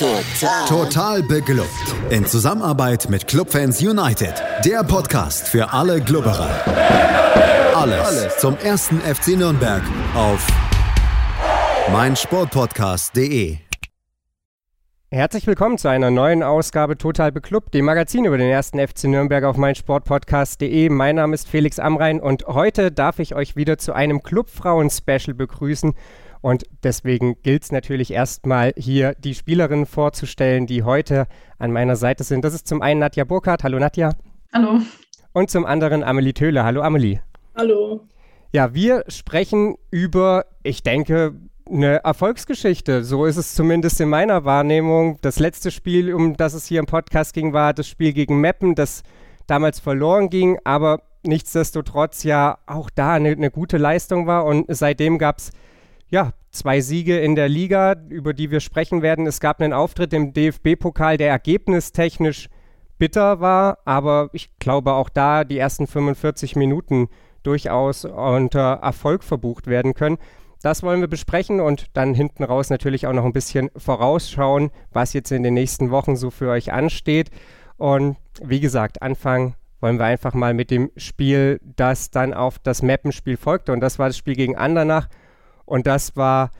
Total. Total beglückt. In Zusammenarbeit mit Clubfans United. Der Podcast für alle Glubberer. Alles, Alles zum ersten FC Nürnberg auf meinsportpodcast.de. Herzlich willkommen zu einer neuen Ausgabe Total Beklubbt, dem Magazin über den ersten FC Nürnberg auf meinsportpodcast.de. Mein Name ist Felix Amrein und heute darf ich euch wieder zu einem Clubfrauen-Special begrüßen. Und deswegen gilt es natürlich erstmal hier die Spielerinnen vorzustellen, die heute an meiner Seite sind. Das ist zum einen Nadja Burkhardt. Hallo Nadja. Hallo. Und zum anderen Amelie Töhle. Hallo Amelie. Hallo. Ja, wir sprechen über, ich denke, eine Erfolgsgeschichte. So ist es zumindest in meiner Wahrnehmung. Das letzte Spiel, um das es hier im Podcast ging, war das Spiel gegen Meppen, das damals verloren ging, aber nichtsdestotrotz ja auch da eine, eine gute Leistung war. Und seitdem gab es ja zwei Siege in der Liga, über die wir sprechen werden. Es gab einen Auftritt im DFB-Pokal, der ergebnistechnisch bitter war, aber ich glaube auch da die ersten 45 Minuten durchaus unter Erfolg verbucht werden können. Das wollen wir besprechen und dann hinten raus natürlich auch noch ein bisschen vorausschauen, was jetzt in den nächsten Wochen so für euch ansteht. Und wie gesagt, anfangen wollen wir einfach mal mit dem Spiel, das dann auf das Mappenspiel folgte. Und das war das Spiel gegen Andernach. Und das war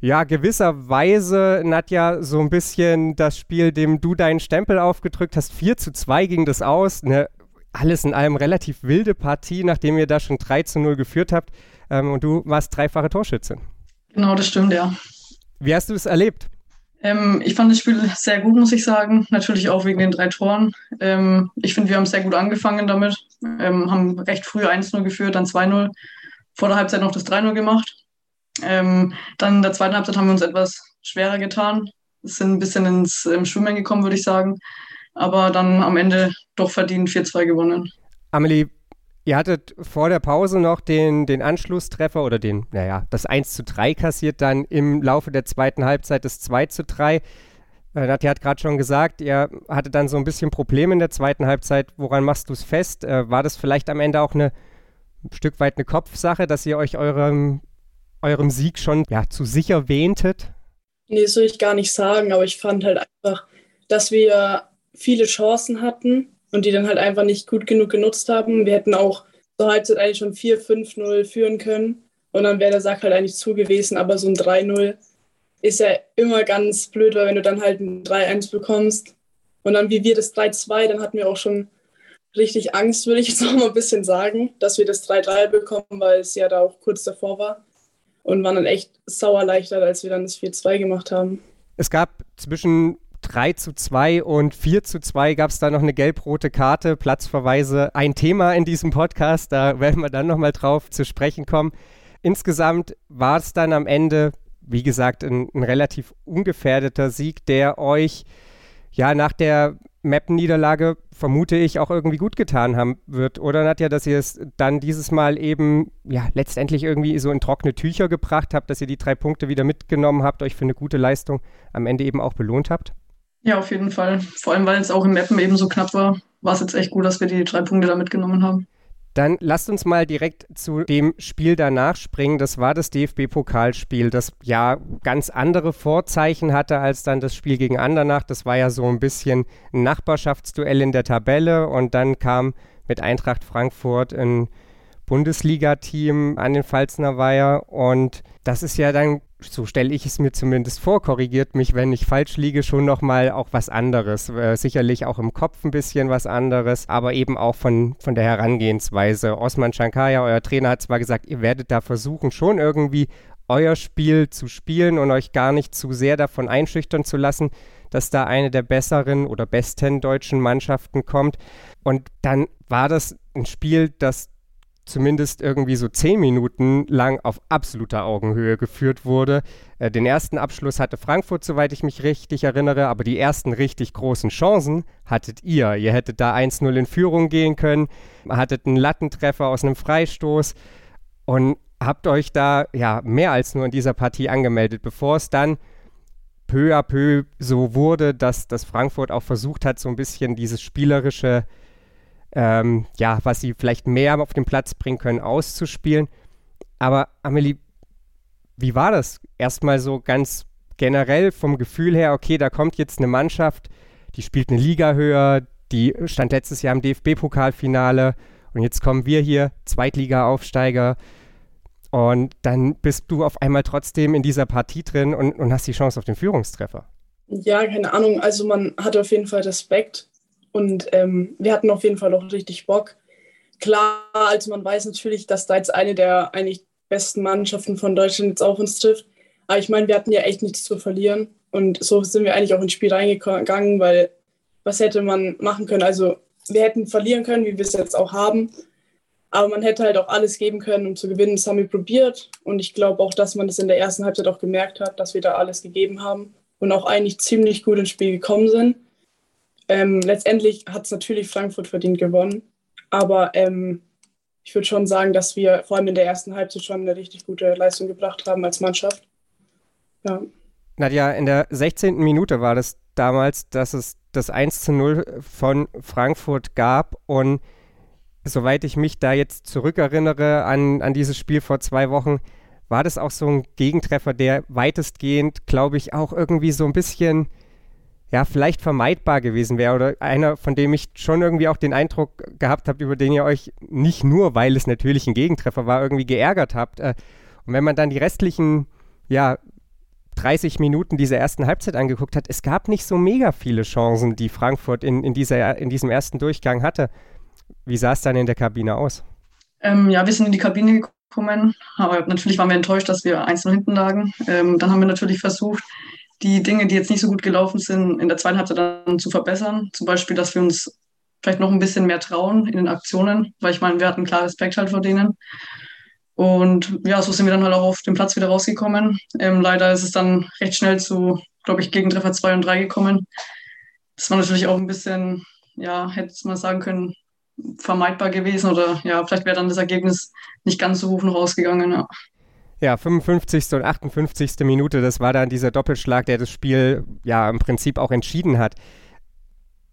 ja gewisserweise, Nadja, so ein bisschen das Spiel, dem du deinen Stempel aufgedrückt hast. 4 zu 2 ging das aus. Eine alles in allem relativ wilde Partie, nachdem ihr da schon 3 zu 0 geführt habt. Ähm, und du warst dreifache Torschütze. Genau, das stimmt, ja. Wie hast du es erlebt? Ähm, ich fand das Spiel sehr gut, muss ich sagen. Natürlich auch wegen den drei Toren. Ähm, ich finde, wir haben sehr gut angefangen damit. Ähm, haben recht früh 1-0 geführt, dann 2-0. Vor der Halbzeit noch das 3-0 gemacht. Ähm, dann in der zweiten Halbzeit haben wir uns etwas schwerer getan. Sind ein bisschen ins ähm, Schwimmen gekommen, würde ich sagen. Aber dann am Ende doch verdient 4-2 gewonnen. Amelie, Ihr hattet vor der Pause noch den, den Anschlusstreffer oder den, naja, das 1 zu 3 kassiert, dann im Laufe der zweiten Halbzeit das 2 zu 3. Äh, Nadja hat gerade schon gesagt, ihr hattet dann so ein bisschen Probleme in der zweiten Halbzeit. Woran machst du es fest? Äh, war das vielleicht am Ende auch eine, ein Stück weit eine Kopfsache, dass ihr euch eurem, eurem Sieg schon ja, zu sicher wähntet? Nee, das will ich gar nicht sagen, aber ich fand halt einfach, dass wir viele Chancen hatten und die dann halt einfach nicht gut genug genutzt haben. Wir hätten auch zur Halbzeit eigentlich schon 4-5-0 führen können und dann wäre der Sack halt eigentlich zu gewesen. Aber so ein 3-0 ist ja immer ganz blöd, weil wenn du dann halt ein 3-1 bekommst und dann wie wir das 3-2, dann hatten wir auch schon richtig Angst, würde ich jetzt noch mal ein bisschen sagen, dass wir das 3-3 bekommen, weil es ja da auch kurz davor war und waren dann echt sauer erleichtert, als wir dann das 4-2 gemacht haben. Es gab zwischen 3 zu 2 und 4 zu 2 gab es da noch eine gelb-rote Karte, Platzverweise. Ein Thema in diesem Podcast, da werden wir dann nochmal drauf zu sprechen kommen. Insgesamt war es dann am Ende, wie gesagt, ein, ein relativ ungefährdeter Sieg, der euch ja nach der Map-Niederlage vermute ich auch irgendwie gut getan haben wird, oder Nadja, dass ihr es dann dieses Mal eben ja letztendlich irgendwie so in trockene Tücher gebracht habt, dass ihr die drei Punkte wieder mitgenommen habt, euch für eine gute Leistung am Ende eben auch belohnt habt? Ja, auf jeden Fall. Vor allem, weil es auch im Mappen eben so knapp war, war es jetzt echt gut, dass wir die drei Punkte da mitgenommen haben. Dann lasst uns mal direkt zu dem Spiel danach springen. Das war das DFB-Pokalspiel, das ja ganz andere Vorzeichen hatte als dann das Spiel gegen Andernach. Das war ja so ein bisschen ein Nachbarschaftsduell in der Tabelle und dann kam mit Eintracht Frankfurt ein Bundesliga-Team an den Pfalzner Weiher und das ist ja dann so stelle ich es mir zumindest vor, korrigiert mich, wenn ich falsch liege, schon nochmal auch was anderes. Äh, sicherlich auch im Kopf ein bisschen was anderes, aber eben auch von, von der Herangehensweise. Osman Shankaya, euer Trainer, hat zwar gesagt, ihr werdet da versuchen, schon irgendwie euer Spiel zu spielen und euch gar nicht zu sehr davon einschüchtern zu lassen, dass da eine der besseren oder besten deutschen Mannschaften kommt. Und dann war das ein Spiel, das zumindest irgendwie so zehn Minuten lang auf absoluter Augenhöhe geführt wurde. Äh, den ersten Abschluss hatte Frankfurt, soweit ich mich richtig erinnere, aber die ersten richtig großen Chancen hattet ihr. Ihr hättet da 1-0 in Führung gehen können, hattet einen Lattentreffer aus einem Freistoß und habt euch da ja mehr als nur in dieser Partie angemeldet, bevor es dann peu à peu so wurde, dass, dass Frankfurt auch versucht hat, so ein bisschen dieses spielerische ähm, ja, was sie vielleicht mehr auf den Platz bringen können, auszuspielen. Aber Amelie, wie war das? Erstmal so ganz generell vom Gefühl her, okay, da kommt jetzt eine Mannschaft, die spielt eine Liga höher, die stand letztes Jahr im DFB-Pokalfinale und jetzt kommen wir hier, Zweitliga-Aufsteiger. Und dann bist du auf einmal trotzdem in dieser Partie drin und, und hast die Chance auf den Führungstreffer. Ja, keine Ahnung. Also man hat auf jeden Fall Respekt und ähm, wir hatten auf jeden Fall auch richtig Bock. Klar, also man weiß natürlich, dass da jetzt eine der eigentlich besten Mannschaften von Deutschland jetzt auf uns trifft. Aber ich meine, wir hatten ja echt nichts zu verlieren. Und so sind wir eigentlich auch ins Spiel reingegangen, weil was hätte man machen können? Also wir hätten verlieren können, wie wir es jetzt auch haben. Aber man hätte halt auch alles geben können, um zu gewinnen. Das haben wir probiert. Und ich glaube auch, dass man das in der ersten Halbzeit auch gemerkt hat, dass wir da alles gegeben haben und auch eigentlich ziemlich gut ins Spiel gekommen sind. Ähm, letztendlich hat es natürlich Frankfurt verdient gewonnen. Aber ähm, ich würde schon sagen, dass wir vor allem in der ersten Halbzeit schon eine richtig gute Leistung gebracht haben als Mannschaft. Ja. Nadja, in der 16. Minute war das damals, dass es das 1 zu 0 von Frankfurt gab. Und soweit ich mich da jetzt zurückerinnere an, an dieses Spiel vor zwei Wochen, war das auch so ein Gegentreffer, der weitestgehend, glaube ich, auch irgendwie so ein bisschen, ja, vielleicht vermeidbar gewesen wäre oder einer, von dem ich schon irgendwie auch den Eindruck gehabt habe, über den ihr euch nicht nur, weil es natürlich ein Gegentreffer war, irgendwie geärgert habt. Äh, und wenn man dann die restlichen, ja, 30 Minuten dieser ersten Halbzeit angeguckt hat, es gab nicht so mega viele Chancen, die Frankfurt in, in, dieser, in diesem ersten Durchgang hatte. Wie sah es dann in der Kabine aus? Ähm, ja, wir sind in die Kabine gekommen, aber natürlich waren wir enttäuscht, dass wir einzeln hinten lagen. Ähm, dann haben wir natürlich versucht, die Dinge, die jetzt nicht so gut gelaufen sind, in der zweiten Halbzeit dann zu verbessern. Zum Beispiel, dass wir uns vielleicht noch ein bisschen mehr trauen in den Aktionen, weil ich meine, wir hatten klar Respekt halt vor denen. Und ja, so sind wir dann halt auch auf den Platz wieder rausgekommen. Ähm, leider ist es dann recht schnell zu, glaube ich, Gegentreffer 2 und 3 gekommen. Das war natürlich auch ein bisschen, ja, hätte man sagen können, vermeidbar gewesen oder ja, vielleicht wäre dann das Ergebnis nicht ganz so hoch noch ausgegangen. Ja. Ja, 55. und 58. Minute, das war dann dieser Doppelschlag, der das Spiel ja im Prinzip auch entschieden hat.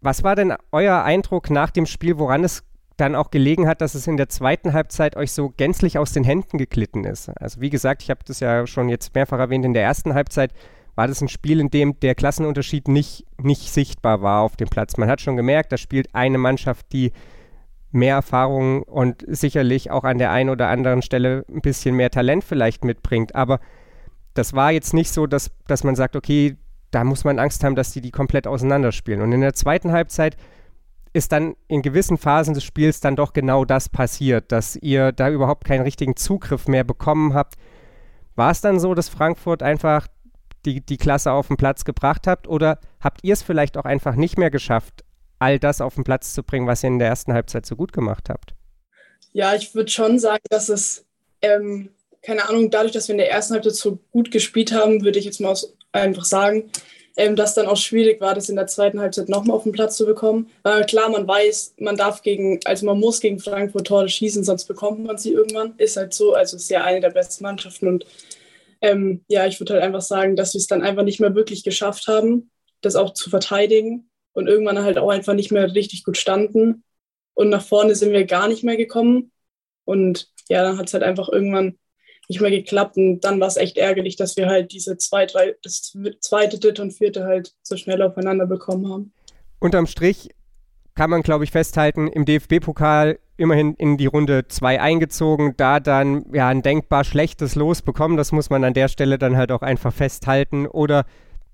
Was war denn euer Eindruck nach dem Spiel, woran es dann auch gelegen hat, dass es in der zweiten Halbzeit euch so gänzlich aus den Händen geglitten ist. Also wie gesagt, ich habe das ja schon jetzt mehrfach erwähnt, in der ersten Halbzeit war das ein Spiel, in dem der Klassenunterschied nicht, nicht sichtbar war auf dem Platz. Man hat schon gemerkt, da spielt eine Mannschaft, die mehr Erfahrung und sicherlich auch an der einen oder anderen Stelle ein bisschen mehr Talent vielleicht mitbringt. Aber das war jetzt nicht so, dass, dass man sagt, okay, da muss man Angst haben, dass die die komplett auseinanderspielen. Und in der zweiten Halbzeit ist dann in gewissen Phasen des Spiels dann doch genau das passiert, dass ihr da überhaupt keinen richtigen Zugriff mehr bekommen habt. War es dann so, dass Frankfurt einfach die, die Klasse auf den Platz gebracht habt oder habt ihr es vielleicht auch einfach nicht mehr geschafft, all das auf den Platz zu bringen, was ihr in der ersten Halbzeit so gut gemacht habt? Ja, ich würde schon sagen, dass es, ähm, keine Ahnung, dadurch, dass wir in der ersten Halbzeit so gut gespielt haben, würde ich jetzt mal einfach sagen, ähm, dass dann auch schwierig war, das in der zweiten Halbzeit nochmal auf den Platz zu bekommen. Weil klar, man weiß, man darf gegen, also man muss gegen Frankfurt Tore schießen, sonst bekommt man sie irgendwann. Ist halt so, also ist ja eine der besten Mannschaften und ähm, ja, ich würde halt einfach sagen, dass wir es dann einfach nicht mehr wirklich geschafft haben, das auch zu verteidigen und irgendwann halt auch einfach nicht mehr richtig gut standen. Und nach vorne sind wir gar nicht mehr gekommen. Und ja, dann hat es halt einfach irgendwann nicht mehr geklappt. Und dann war es echt ärgerlich, dass wir halt diese zwei, drei, das zweite, dritte und vierte halt so schnell aufeinander bekommen haben. Unterm Strich kann man, glaube ich, festhalten, im DFB-Pokal immerhin in die Runde 2 eingezogen, da dann ja ein denkbar schlechtes Los bekommen. Das muss man an der Stelle dann halt auch einfach festhalten. Oder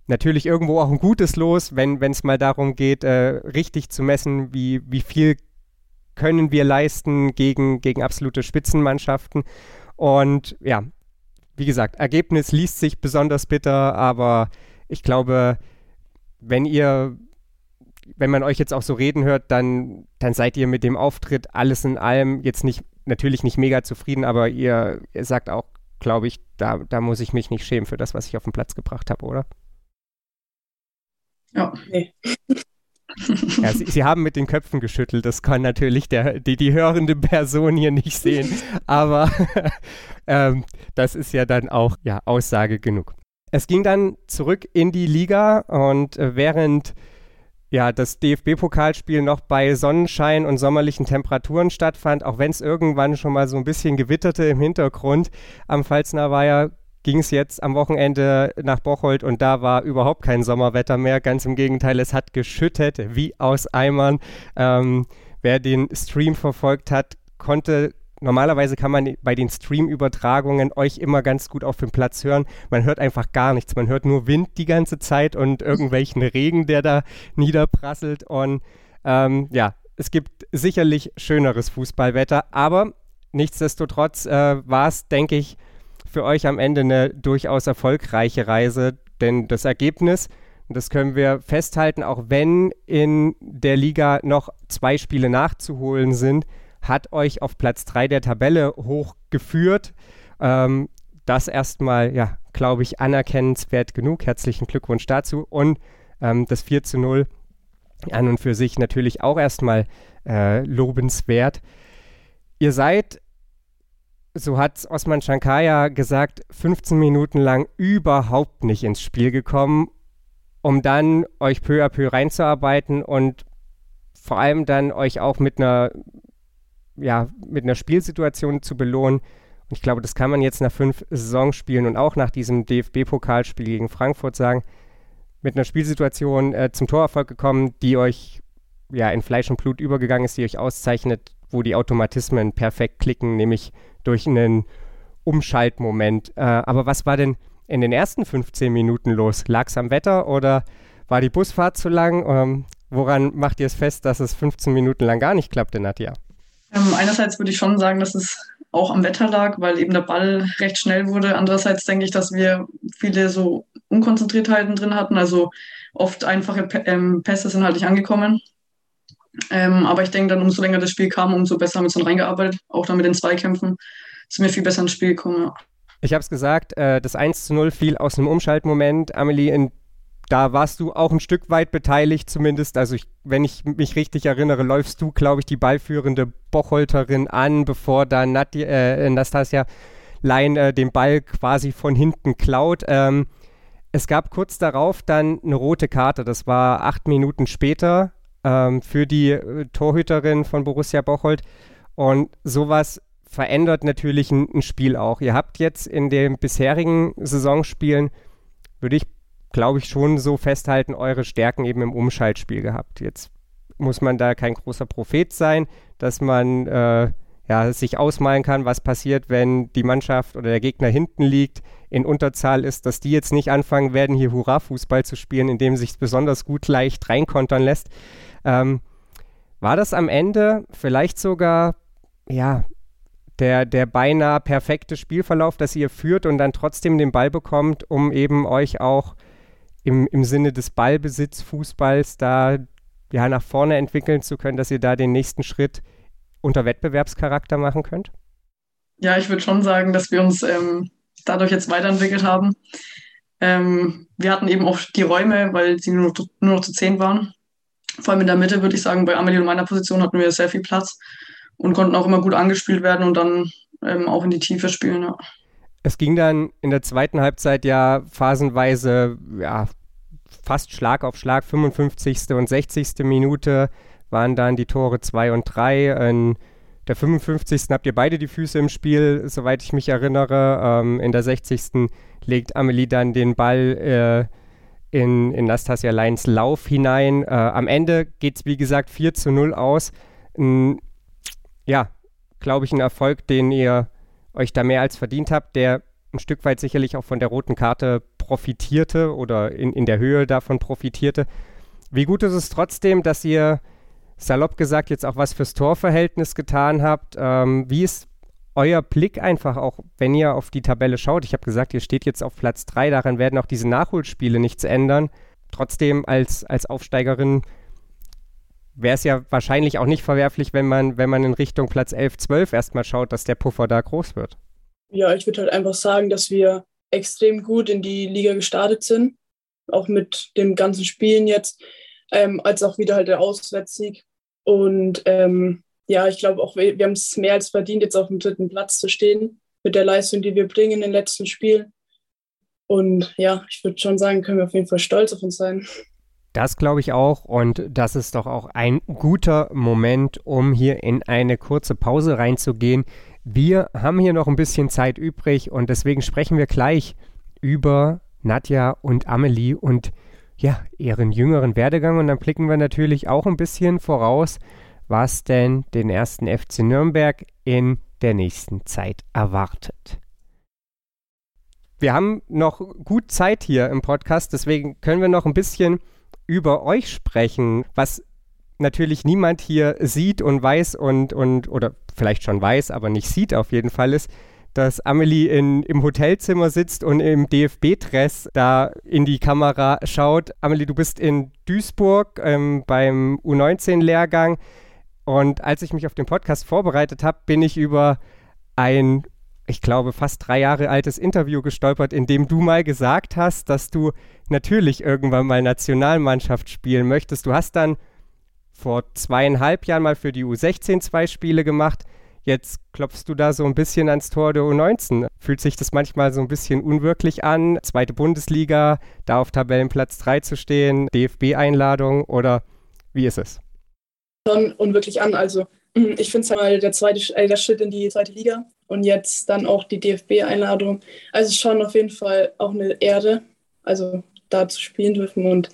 natürlich irgendwo auch ein gutes Los, wenn es mal darum geht, äh, richtig zu messen, wie, wie viel können wir leisten gegen, gegen absolute Spitzenmannschaften. Und ja, wie gesagt, Ergebnis liest sich besonders bitter, aber ich glaube, wenn ihr, wenn man euch jetzt auch so reden hört, dann, dann seid ihr mit dem Auftritt alles in allem jetzt nicht, natürlich nicht mega zufrieden, aber ihr, ihr sagt auch, glaube ich, da, da muss ich mich nicht schämen für das, was ich auf den Platz gebracht habe, oder? Ja. Nee. Ja, sie, sie, haben mit den Köpfen geschüttelt, das kann natürlich der, die, die hörende Person hier nicht sehen, aber ähm, das ist ja dann auch ja, Aussage genug. Es ging dann zurück in die Liga und äh, während ja, das DFB-Pokalspiel noch bei Sonnenschein und sommerlichen Temperaturen stattfand, auch wenn es irgendwann schon mal so ein bisschen gewitterte im Hintergrund am Pfalzner Weiher, ging es jetzt am Wochenende nach Bocholt und da war überhaupt kein Sommerwetter mehr. Ganz im Gegenteil, es hat geschüttet wie aus Eimern. Ähm, wer den Stream verfolgt hat, konnte normalerweise kann man bei den Stream-Übertragungen euch immer ganz gut auf dem Platz hören. Man hört einfach gar nichts. Man hört nur Wind die ganze Zeit und irgendwelchen Regen, der da niederprasselt. Und ähm, ja, es gibt sicherlich schöneres Fußballwetter, aber nichtsdestotrotz äh, war es, denke ich, für euch am Ende eine durchaus erfolgreiche Reise, denn das Ergebnis, das können wir festhalten, auch wenn in der Liga noch zwei Spiele nachzuholen sind, hat euch auf Platz 3 der Tabelle hochgeführt. Ähm, das erstmal, ja, glaube ich, anerkennenswert genug. Herzlichen Glückwunsch dazu. Und ähm, das 4 zu 0 an und für sich natürlich auch erstmal äh, lobenswert. Ihr seid, so hat Osman Shankaya gesagt, 15 Minuten lang überhaupt nicht ins Spiel gekommen, um dann euch peu à peu reinzuarbeiten und vor allem dann euch auch mit einer, ja, mit einer Spielsituation zu belohnen. Und ich glaube, das kann man jetzt nach fünf Saisonspielen und auch nach diesem DFB-Pokalspiel gegen Frankfurt sagen mit einer Spielsituation äh, zum Torerfolg gekommen, die euch ja in Fleisch und Blut übergegangen ist, die euch auszeichnet, wo die Automatismen perfekt klicken, nämlich durch einen Umschaltmoment. Äh, aber was war denn in den ersten 15 Minuten los? Lag es am Wetter oder war die Busfahrt zu lang? Ähm, woran macht ihr es fest, dass es 15 Minuten lang gar nicht klappte, Nadja? Ähm, einerseits würde ich schon sagen, dass es auch am Wetter lag, weil eben der Ball recht schnell wurde. Andererseits denke ich, dass wir viele so Unkonzentriertheiten drin hatten. Also oft einfache ähm, Pässe sind halt nicht angekommen. Ähm, aber ich denke, dann umso länger das Spiel kam, umso besser haben wir es dann reingearbeitet. Auch dann mit den Zweikämpfen sind wir viel besser ins Spiel gekommen. Ja. Ich habe es gesagt, äh, das 1 zu 0 fiel aus einem Umschaltmoment. Amelie, in da warst du auch ein Stück weit beteiligt zumindest. Also ich, wenn ich mich richtig erinnere, läufst du, glaube ich, die ballführende Bocholterin an, bevor dann Nati, äh, Nastasia Lein äh, den Ball quasi von hinten klaut. Ähm, es gab kurz darauf dann eine rote Karte. Das war acht Minuten später ähm, für die äh, Torhüterin von Borussia Bocholt. Und sowas verändert natürlich ein, ein Spiel auch. Ihr habt jetzt in den bisherigen Saisonspielen, würde ich glaube ich, schon so festhalten, eure Stärken eben im Umschaltspiel gehabt. Jetzt muss man da kein großer Prophet sein, dass man äh, ja, sich ausmalen kann, was passiert, wenn die Mannschaft oder der Gegner hinten liegt, in Unterzahl ist, dass die jetzt nicht anfangen werden, hier Hurra-Fußball zu spielen, indem sich besonders gut leicht reinkontern lässt. Ähm, war das am Ende vielleicht sogar, ja, der, der beinahe perfekte Spielverlauf, dass ihr führt und dann trotzdem den Ball bekommt, um eben euch auch im, im Sinne des Ballbesitzfußballs da ja nach vorne entwickeln zu können, dass ihr da den nächsten Schritt unter Wettbewerbscharakter machen könnt? Ja, ich würde schon sagen, dass wir uns ähm, dadurch jetzt weiterentwickelt haben. Ähm, wir hatten eben auch die Räume, weil sie nur, nur noch zu zehn waren. Vor allem in der Mitte würde ich sagen, bei Amelie und meiner Position hatten wir sehr viel Platz und konnten auch immer gut angespielt werden und dann ähm, auch in die Tiefe spielen. Ja. Es ging dann in der zweiten Halbzeit ja phasenweise ja, fast Schlag auf Schlag. 55. und 60. Minute waren dann die Tore 2 und 3. In der 55. habt ihr beide die Füße im Spiel, soweit ich mich erinnere. Ähm, in der 60. legt Amelie dann den Ball äh, in, in Nastasia Leins Lauf hinein. Äh, am Ende geht es, wie gesagt, 4 zu 0 aus. N ja, glaube ich, ein Erfolg, den ihr euch da mehr als verdient habt, der ein Stück weit sicherlich auch von der roten Karte profitierte oder in, in der Höhe davon profitierte. Wie gut ist es trotzdem, dass ihr salopp gesagt jetzt auch was fürs Torverhältnis getan habt? Ähm, wie ist euer Blick einfach auch, wenn ihr auf die Tabelle schaut? Ich habe gesagt, ihr steht jetzt auf Platz 3, daran werden auch diese Nachholspiele nichts ändern. Trotzdem als, als Aufsteigerin wäre es ja wahrscheinlich auch nicht verwerflich, wenn man, wenn man in Richtung Platz 11, 12 erstmal schaut, dass der Puffer da groß wird. Ja, ich würde halt einfach sagen, dass wir extrem gut in die Liga gestartet sind, auch mit dem ganzen Spielen jetzt, ähm, als auch wieder halt der Auswärtssieg. Und ähm, ja, ich glaube auch, wir, wir haben es mehr als verdient, jetzt auf dem dritten Platz zu stehen, mit der Leistung, die wir bringen in den letzten Spielen. Und ja, ich würde schon sagen, können wir auf jeden Fall stolz auf uns sein. Das glaube ich auch und das ist doch auch ein guter Moment, um hier in eine kurze Pause reinzugehen. Wir haben hier noch ein bisschen Zeit übrig und deswegen sprechen wir gleich über Nadja und Amelie und ja, ihren jüngeren Werdegang und dann blicken wir natürlich auch ein bisschen voraus, was denn den ersten FC Nürnberg in der nächsten Zeit erwartet. Wir haben noch gut Zeit hier im Podcast, deswegen können wir noch ein bisschen über euch sprechen, was natürlich niemand hier sieht und weiß und, und oder vielleicht schon weiß, aber nicht sieht auf jeden Fall ist, dass Amelie in, im Hotelzimmer sitzt und im DFB-Dress da in die Kamera schaut. Amelie, du bist in Duisburg ähm, beim U19-Lehrgang und als ich mich auf den Podcast vorbereitet habe, bin ich über ein ich glaube, fast drei Jahre altes Interview gestolpert, in dem du mal gesagt hast, dass du natürlich irgendwann mal Nationalmannschaft spielen möchtest. Du hast dann vor zweieinhalb Jahren mal für die U16 zwei Spiele gemacht. Jetzt klopfst du da so ein bisschen ans Tor der U19. Fühlt sich das manchmal so ein bisschen unwirklich an? Zweite Bundesliga, da auf Tabellenplatz 3 zu stehen, DFB-Einladung oder wie ist es? Schon unwirklich an. Also ich finde es halt der zweite äh, der Schritt in die zweite Liga und jetzt dann auch die DFB-Einladung. Also schon auf jeden Fall auch eine Ehre, also da zu spielen dürfen und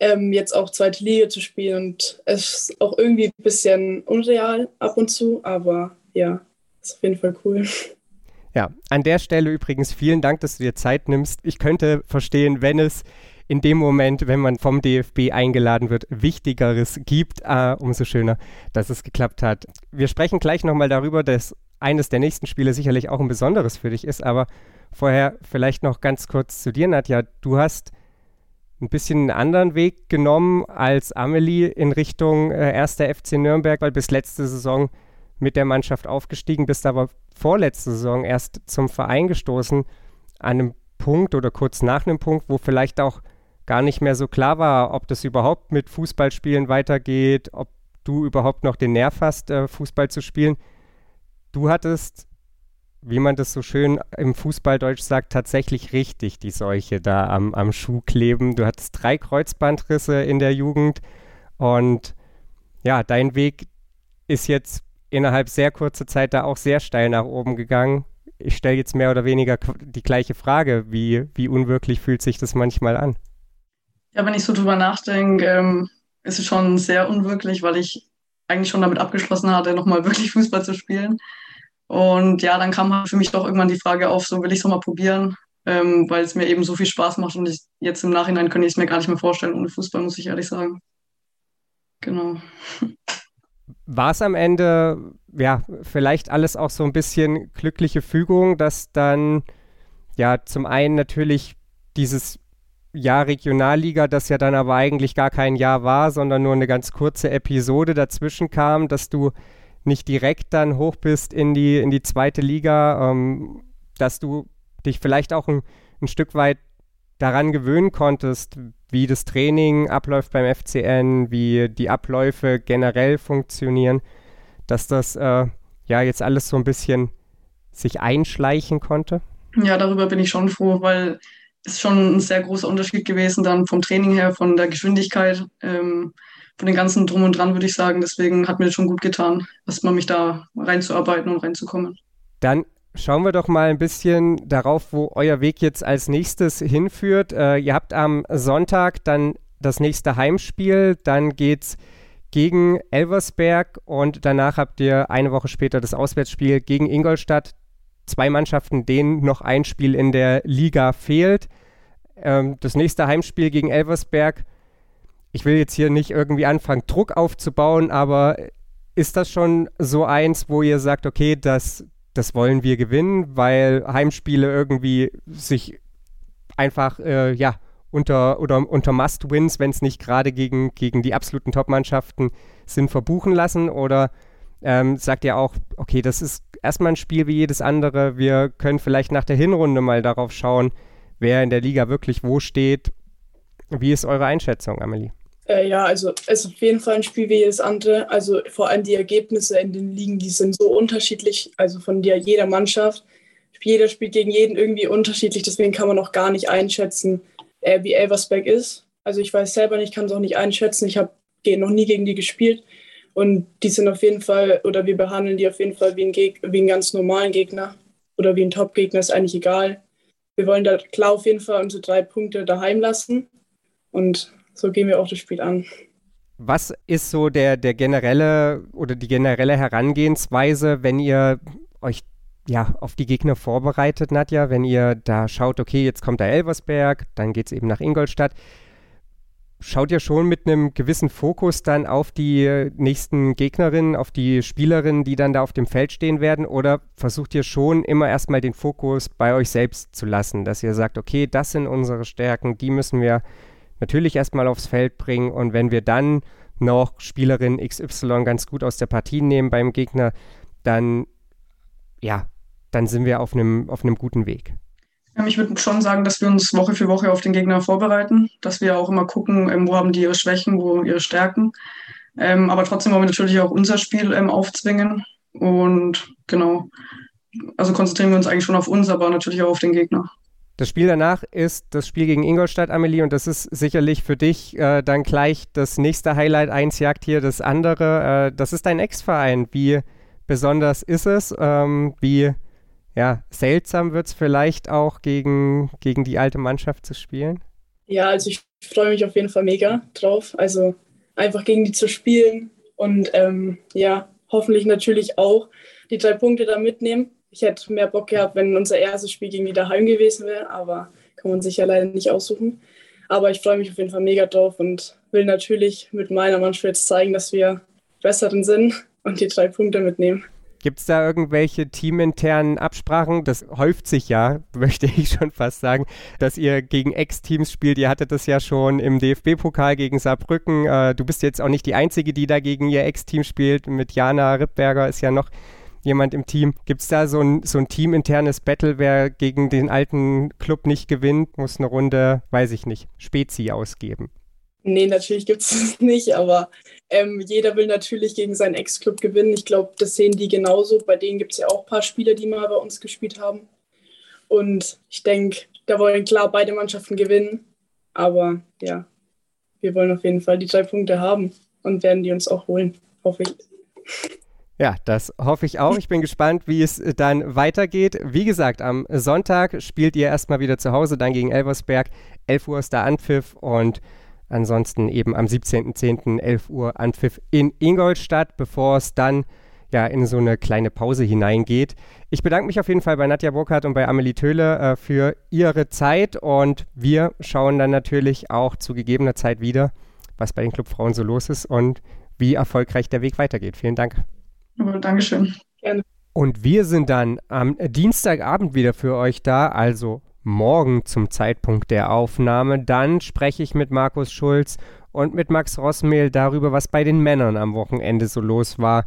ähm, jetzt auch zweite Liga zu spielen. Und es ist auch irgendwie ein bisschen unreal ab und zu, aber ja, ist auf jeden Fall cool. Ja, an der Stelle übrigens vielen Dank, dass du dir Zeit nimmst. Ich könnte verstehen, wenn es in dem Moment, wenn man vom DFB eingeladen wird, Wichtigeres gibt, äh, umso schöner, dass es geklappt hat. Wir sprechen gleich nochmal darüber, dass eines der nächsten Spiele sicherlich auch ein besonderes für dich ist, aber vorher vielleicht noch ganz kurz zu dir, Nadja. Du hast ein bisschen einen anderen Weg genommen als Amelie in Richtung äh, 1. FC Nürnberg, weil bis letzte Saison mit der Mannschaft aufgestiegen bist, aber vorletzte Saison erst zum Verein gestoßen, an einem Punkt oder kurz nach einem Punkt, wo vielleicht auch gar nicht mehr so klar war, ob das überhaupt mit Fußballspielen weitergeht, ob du überhaupt noch den Nerv hast, äh, Fußball zu spielen. Du hattest, wie man das so schön im Fußballdeutsch sagt, tatsächlich richtig die Seuche da am, am Schuh kleben. Du hattest drei Kreuzbandrisse in der Jugend und ja, dein Weg ist jetzt innerhalb sehr kurzer Zeit da auch sehr steil nach oben gegangen. Ich stelle jetzt mehr oder weniger die gleiche Frage. Wie, wie unwirklich fühlt sich das manchmal an? Ja, wenn ich so drüber nachdenke, ähm, ist es schon sehr unwirklich, weil ich eigentlich schon damit abgeschlossen hatte, nochmal wirklich Fußball zu spielen. Und ja, dann kam halt für mich doch irgendwann die Frage auf, so will ich es nochmal probieren, ähm, weil es mir eben so viel Spaß macht und ich, jetzt im Nachhinein könnte ich es mir gar nicht mehr vorstellen ohne Fußball, muss ich ehrlich sagen. Genau. War es am Ende, ja, vielleicht alles auch so ein bisschen glückliche Fügung, dass dann, ja, zum einen natürlich dieses Jahr Regionalliga, das ja dann aber eigentlich gar kein Jahr war, sondern nur eine ganz kurze Episode dazwischen kam, dass du nicht direkt dann hoch bist in die, in die zweite Liga, ähm, dass du dich vielleicht auch ein, ein Stück weit daran gewöhnen konntest, wie das Training abläuft beim FCN, wie die Abläufe generell funktionieren, dass das äh, ja jetzt alles so ein bisschen sich einschleichen konnte? Ja, darüber bin ich schon froh, weil ist schon ein sehr großer Unterschied gewesen, dann vom Training her, von der Geschwindigkeit, ähm, von den ganzen Drum und Dran, würde ich sagen. Deswegen hat mir das schon gut getan, erstmal mich da reinzuarbeiten und reinzukommen. Dann schauen wir doch mal ein bisschen darauf, wo euer Weg jetzt als nächstes hinführt. Äh, ihr habt am Sonntag dann das nächste Heimspiel, dann geht's gegen Elversberg und danach habt ihr eine Woche später das Auswärtsspiel gegen Ingolstadt zwei Mannschaften, denen noch ein Spiel in der Liga fehlt. Ähm, das nächste Heimspiel gegen Elversberg. Ich will jetzt hier nicht irgendwie anfangen, Druck aufzubauen, aber ist das schon so eins, wo ihr sagt, okay, das, das wollen wir gewinnen, weil Heimspiele irgendwie sich einfach, äh, ja, unter, oder unter Must-Wins, wenn es nicht gerade gegen, gegen die absoluten Top-Mannschaften sind, verbuchen lassen? Oder ähm, sagt ihr auch, okay, das ist erstmal ein Spiel wie jedes andere. Wir können vielleicht nach der Hinrunde mal darauf schauen, wer in der Liga wirklich wo steht. Wie ist eure Einschätzung, Amelie? Äh, ja, also es ist auf jeden Fall ein Spiel wie jedes andere. Also vor allem die Ergebnisse in den Ligen, die sind so unterschiedlich, also von der jeder Mannschaft. Jeder spielt gegen jeden irgendwie unterschiedlich, deswegen kann man auch gar nicht einschätzen, äh, wie Elversberg ist. Also ich weiß selber nicht, kann es auch nicht einschätzen. Ich habe noch nie gegen die gespielt. Und die sind auf jeden Fall, oder wir behandeln die auf jeden Fall wie, ein Geg wie einen ganz normalen Gegner oder wie ein Top-Gegner, ist eigentlich egal. Wir wollen da klar auf jeden Fall unsere drei Punkte daheim lassen. Und so gehen wir auch das Spiel an. Was ist so der, der generelle oder die generelle Herangehensweise, wenn ihr euch ja, auf die Gegner vorbereitet, Nadja, wenn ihr da schaut, okay, jetzt kommt der Elversberg, dann geht es eben nach Ingolstadt. Schaut ihr schon mit einem gewissen Fokus dann auf die nächsten Gegnerinnen, auf die Spielerinnen, die dann da auf dem Feld stehen werden? Oder versucht ihr schon immer erstmal den Fokus bei euch selbst zu lassen, dass ihr sagt, okay, das sind unsere Stärken, die müssen wir natürlich erstmal aufs Feld bringen und wenn wir dann noch Spielerin XY ganz gut aus der Partie nehmen beim Gegner, dann ja, dann sind wir auf einem, auf einem guten Weg. Ähm, ich würde schon sagen, dass wir uns Woche für Woche auf den Gegner vorbereiten, dass wir auch immer gucken, ähm, wo haben die ihre Schwächen, wo ihre Stärken. Ähm, aber trotzdem wollen wir natürlich auch unser Spiel aufzwingen. Und genau, also konzentrieren wir uns eigentlich schon auf uns, aber natürlich auch auf den Gegner. Das Spiel danach ist das Spiel gegen Ingolstadt, Amelie, und das ist sicherlich für dich äh, dann gleich das nächste Highlight. Eins jagt hier das andere. Äh, das ist dein Ex-Verein. Wie besonders ist es? Ähm, wie ja, seltsam wird es vielleicht auch gegen, gegen die alte Mannschaft zu spielen? Ja, also ich freue mich auf jeden Fall mega drauf. Also einfach gegen die zu spielen und ähm, ja, hoffentlich natürlich auch die drei Punkte da mitnehmen. Ich hätte mehr Bock gehabt, wenn unser erstes Spiel gegen die daheim gewesen wäre, aber kann man sich ja leider nicht aussuchen. Aber ich freue mich auf jeden Fall mega drauf und will natürlich mit meiner Mannschaft jetzt zeigen, dass wir besseren sind und die drei Punkte mitnehmen. Gibt es da irgendwelche teaminternen Absprachen? Das häuft sich ja, möchte ich schon fast sagen, dass ihr gegen Ex-Teams spielt. Ihr hattet das ja schon im DFB-Pokal gegen Saarbrücken. Äh, du bist jetzt auch nicht die Einzige, die da gegen ihr Ex-Team spielt. Mit Jana Rippberger ist ja noch jemand im Team. Gibt es da so ein, so ein teaminternes Battle, wer gegen den alten Club nicht gewinnt, muss eine Runde, weiß ich nicht, Spezi ausgeben? Nee, natürlich gibt es nicht, aber ähm, jeder will natürlich gegen seinen Ex-Club gewinnen. Ich glaube, das sehen die genauso. Bei denen gibt es ja auch ein paar Spieler, die mal bei uns gespielt haben. Und ich denke, da wollen klar beide Mannschaften gewinnen. Aber ja, wir wollen auf jeden Fall die drei Punkte haben und werden die uns auch holen, hoffe ich. Ja, das hoffe ich auch. Ich bin gespannt, wie es dann weitergeht. Wie gesagt, am Sonntag spielt ihr erstmal wieder zu Hause, dann gegen Elversberg. 11 Uhr ist der Anpfiff und Ansonsten eben am 17.10. 11 Uhr Anpfiff in Ingolstadt, bevor es dann ja in so eine kleine Pause hineingeht. Ich bedanke mich auf jeden Fall bei Nadja Burkhardt und bei Amelie Töhle äh, für ihre Zeit und wir schauen dann natürlich auch zu gegebener Zeit wieder, was bei den Clubfrauen so los ist und wie erfolgreich der Weg weitergeht. Vielen Dank. Dankeschön. Gerne. Und wir sind dann am Dienstagabend wieder für euch da, also morgen zum Zeitpunkt der Aufnahme. Dann spreche ich mit Markus Schulz und mit Max Rossmehl darüber, was bei den Männern am Wochenende so los war.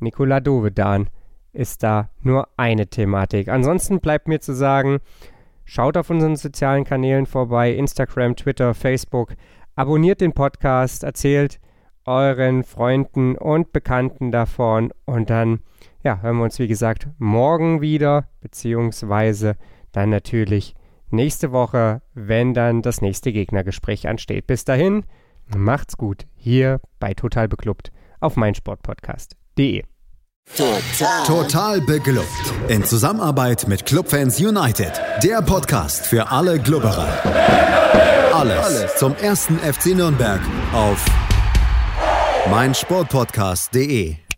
Nikola Dovedan ist da nur eine Thematik. Ansonsten bleibt mir zu sagen, schaut auf unseren sozialen Kanälen vorbei, Instagram, Twitter, Facebook, abonniert den Podcast, erzählt euren Freunden und Bekannten davon und dann ja, hören wir uns wie gesagt morgen wieder, beziehungsweise dann natürlich nächste Woche, wenn dann das nächste Gegnergespräch ansteht. Bis dahin, macht's gut hier bei Total Beklubbt auf meinsportpodcast.de. Total. Total beglückt. In Zusammenarbeit mit Clubfans United. Der Podcast für alle Glubberer. Alles, Alles zum ersten FC Nürnberg auf meinsportpodcast.de.